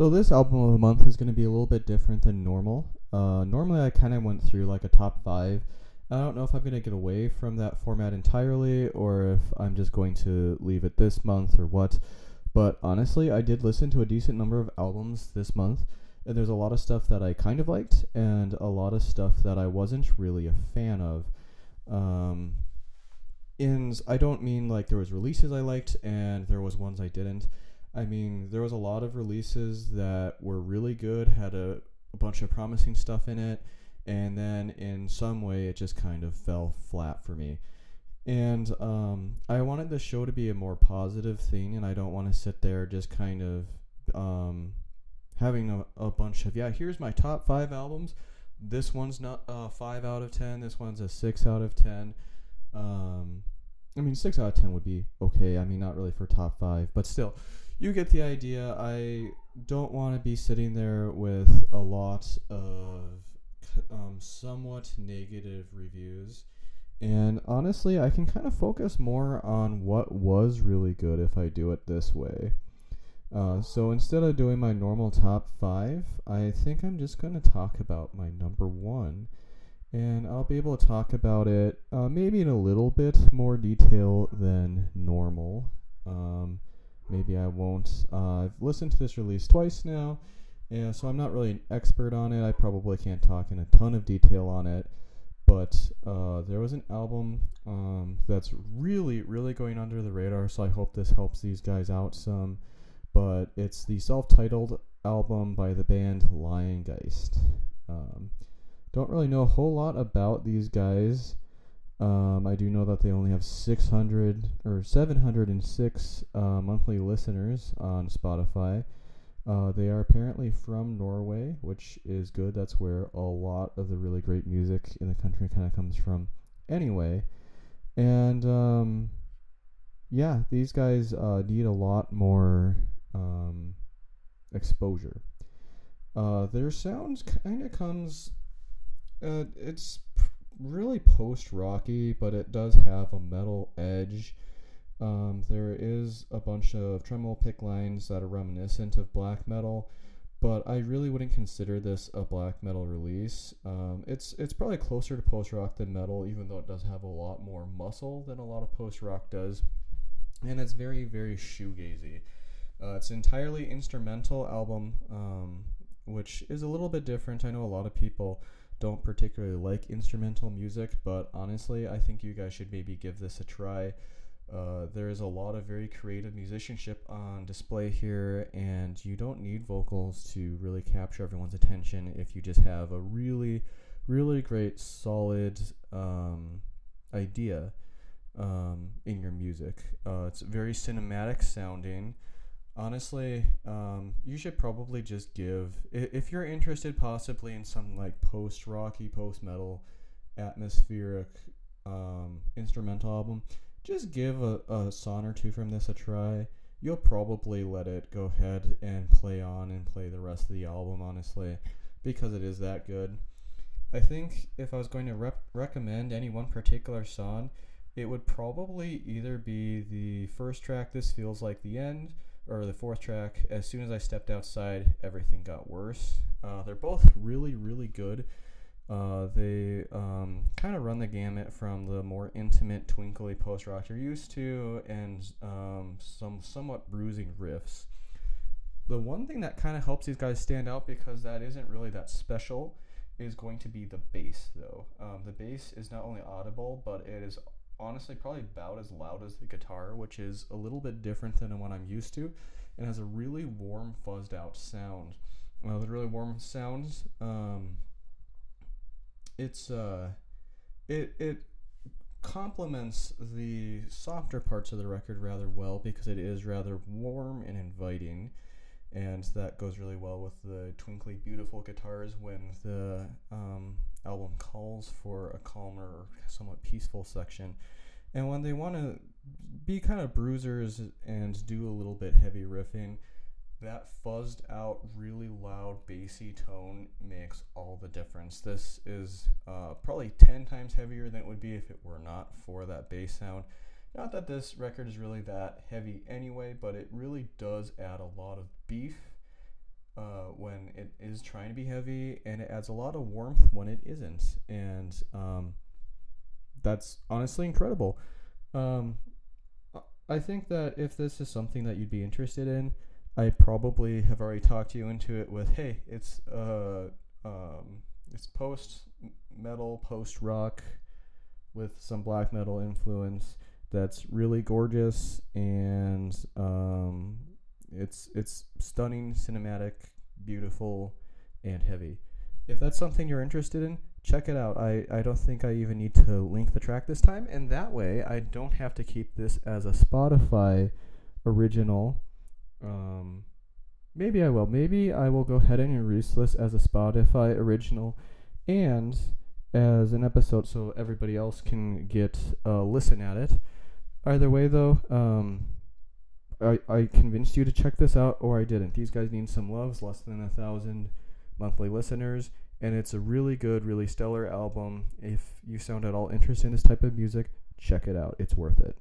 So this album of the month is going to be a little bit different than normal. Uh, normally, I kind of went through like a top five. I don't know if I'm going to get away from that format entirely or if I'm just going to leave it this month or what. But honestly, I did listen to a decent number of albums this month, and there's a lot of stuff that I kind of liked and a lot of stuff that I wasn't really a fan of. Um, in I don't mean like there was releases I liked and there was ones I didn't. I mean, there was a lot of releases that were really good, had a, a bunch of promising stuff in it, and then in some way it just kind of fell flat for me. And um, I wanted the show to be a more positive thing, and I don't want to sit there just kind of um, having a, a bunch of, yeah, here's my top five albums. This one's not uh, five out of ten. This one's a six out of ten. Um, I mean, six out of ten would be okay. I mean, not really for top five, but still, you get the idea. I don't want to be sitting there with a lot of um, somewhat negative reviews. And honestly, I can kind of focus more on what was really good if I do it this way. Uh, so instead of doing my normal top five, I think I'm just going to talk about my number one. And I'll be able to talk about it uh, maybe in a little bit more detail than normal. Um, maybe I won't. Uh, I've listened to this release twice now, and so I'm not really an expert on it. I probably can't talk in a ton of detail on it, but uh, there was an album um, that's really, really going under the radar. So I hope this helps these guys out some. But it's the self-titled album by the band Liongeist. Um, don't really know a whole lot about these guys. Um, I do know that they only have 600 or 706 uh, monthly listeners on Spotify. Uh, they are apparently from Norway, which is good. That's where a lot of the really great music in the country kind of comes from, anyway. And um, yeah, these guys uh, need a lot more um, exposure. Uh, their sound kind of comes. Uh, it's really post rocky, but it does have a metal edge. Um, there is a bunch of tremolo pick lines that are reminiscent of black metal, but I really wouldn't consider this a black metal release. Um, it's it's probably closer to post rock than metal, even though it does have a lot more muscle than a lot of post rock does, and it's very very shoegazy. Uh, it's an entirely instrumental album, um, which is a little bit different. I know a lot of people don't particularly like instrumental music, but honestly, I think you guys should maybe give this a try. Uh, there is a lot of very creative musicianship on display here, and you don't need vocals to really capture everyone's attention if you just have a really, really great, solid um, idea um, in your music. Uh, it's very cinematic sounding honestly, um, you should probably just give if you're interested, possibly in some like post rocky, post metal, atmospheric um, instrumental album. Just give a, a song or two from this a try. You'll probably let it go ahead and play on and play the rest of the album, honestly, because it is that good. I think if I was going to rep- recommend any one particular song, it would probably either be the first track, This Feels Like the End, or the fourth track, as soon as I stepped outside, everything got worse. Uh, they're both really, really good. Uh, they um, kind of run the gamut from the more intimate, twinkly post rock you're used to, and um, some somewhat bruising riffs. The one thing that kind of helps these guys stand out because that isn't really that special is going to be the bass, though. Um, the bass is not only audible, but it is honestly probably about as loud as the guitar, which is a little bit different than what I'm used to, and has a really warm, fuzzed out sound. Uh, the really warm sounds, um, it's uh, it it complements the softer parts of the record rather well because it is rather warm and inviting and that goes really well with the twinkly beautiful guitars when the um, album calls for a calmer somewhat peaceful section. And when they want to be kind of bruisers and do a little bit heavy riffing that fuzzed out really loud bassy tone makes all the difference. This is uh, probably 10 times heavier than it would be if it were not for that bass sound. Not that this record is really that heavy anyway, but it really does add a lot of beef uh, when it is trying to be heavy, and it adds a lot of warmth when it isn't, and um, that's honestly incredible. Um, I think that if this is something that you'd be interested in, I probably have already talked you into it with, hey, it's uh, um, it's post metal, post rock, with some black metal influence. That's really gorgeous and um, it's it's stunning, cinematic, beautiful, and heavy. If that's something you're interested in, check it out. I, I don't think I even need to link the track this time, and that way I don't have to keep this as a Spotify original. Um, maybe I will. Maybe I will go ahead and release this as a Spotify original and as an episode so everybody else can get a listen at it. Either way, though, um, I, I convinced you to check this out, or I didn't. These guys need some loves, less than a thousand monthly listeners, and it's a really good, really stellar album. If you sound at all interested in this type of music, check it out. It's worth it.